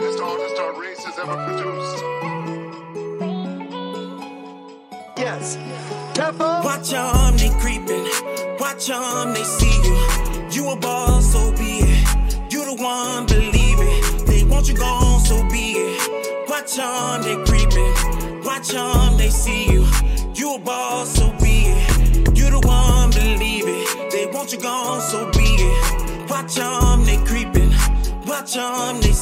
hardest our race has ever produced. Yes. Careful. Watch them, they creeping. Watch them, they see you. You a boss, so be it. You the one, believe it. They want you gone, so be it. Watch them, they creeping. Watch them, they see you. You a boss, so be it. You the one, believe it. They want you gone, so be it. Watch them, they creeping. Watch them, they see you.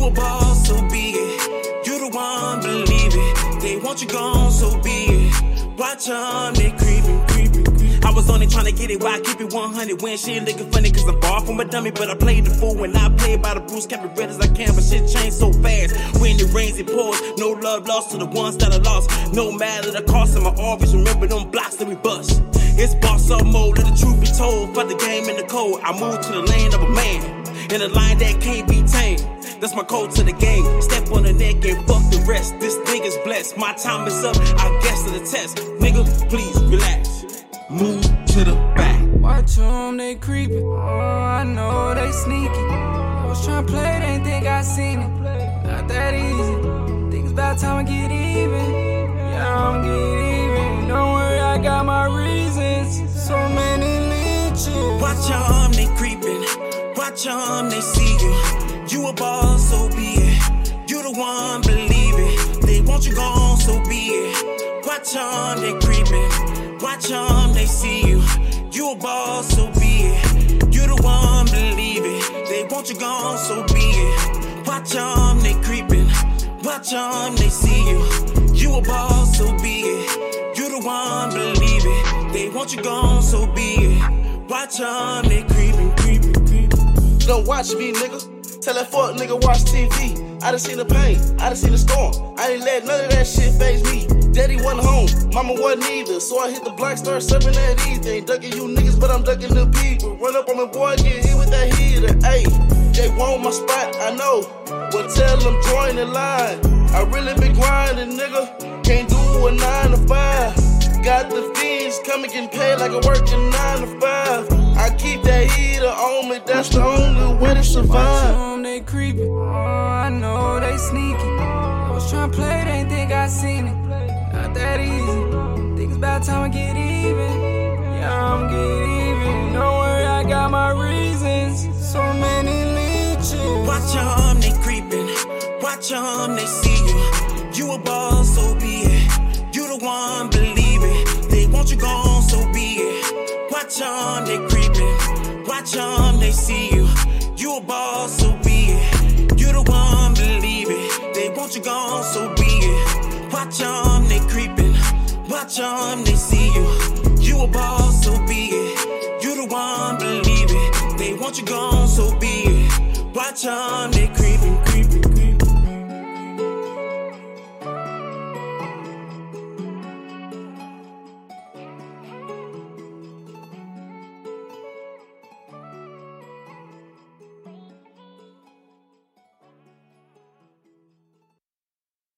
You a boss, so be it. You the one, believe it. They want you gone, so be it. Watch them, they creeping, creeping. I was only trying to get it why I keep it 100 when shit looking funny cause I'm far from a dummy but I played the fool. When I played by the rules kept it red as I can but shit changed so fast. When it rains it pours. No love lost to the ones that I lost. No matter the cost of my always remember them blocks that we bust. It's boss up mode let the truth be told. Fuck the game in the code I moved to the lane of a man. In a line that can't be tamed that's my code to the game. Step on the neck and fuck the rest. This nigga's blessed. My time is up. I guess to the test. Nigga, please relax. Move to the back. Watch them, they creeping. Oh, I know they sneaky. I was trying to play, they think I seen it. Not that easy. Think it's about time I get even. Yeah, I'm get even. Don't worry, I got my reasons. So many leeches. Watch them, they creeping. Watch them, they see you. You a boss, so be it. You the one, believe it. They want you gone, so be it. Watch them, they creeping. Watch them, they see you. You a boss, so be it. You the one, believe it. They want you gone, so be it. Watch them, they creeping. Watch they see you. You a boss, so be it. You the one, believe it. They want you gone, so be it. Watch they creeping, creeping, creeping. Don't watch me, nigga. Tell that fuck nigga watch TV. I done seen the pain, I done seen the storm. I ain't let none of that shit faze me. Daddy wasn't home, mama wasn't either. So I hit the block, start serving that ain't Ducking you niggas, but I'm ducking the people. Run up on my boy, get hit with that heater. Ayy, Jay want my spot, I know. Well, tell them join the line. I really been grinding, nigga. Can't do a nine to five. Got the fiends coming, getting paid like a nine to five. I keep that heater on me, that's the only way survive. Them, they creeping. Oh, I know they sneaky. I was trying to play, they think I seen it. Not that easy. Think it's about time I get even. Yeah, I'm get even. Don't worry, I got my reasons. So many leeches. Watch them, they creeping. Watch them, they see you. You a boss, so be it. You the one, believe it. They want you gone, so be it. Watch them, they creeping. Watch them, they see you. A boss, so be it. You the one, believe it. They want you gone, so be it. Watch them, they creeping. Watch them, they see you. You a boss, so be it. You the one, believe it. They want you gone, so be it. Watch them, they creeping.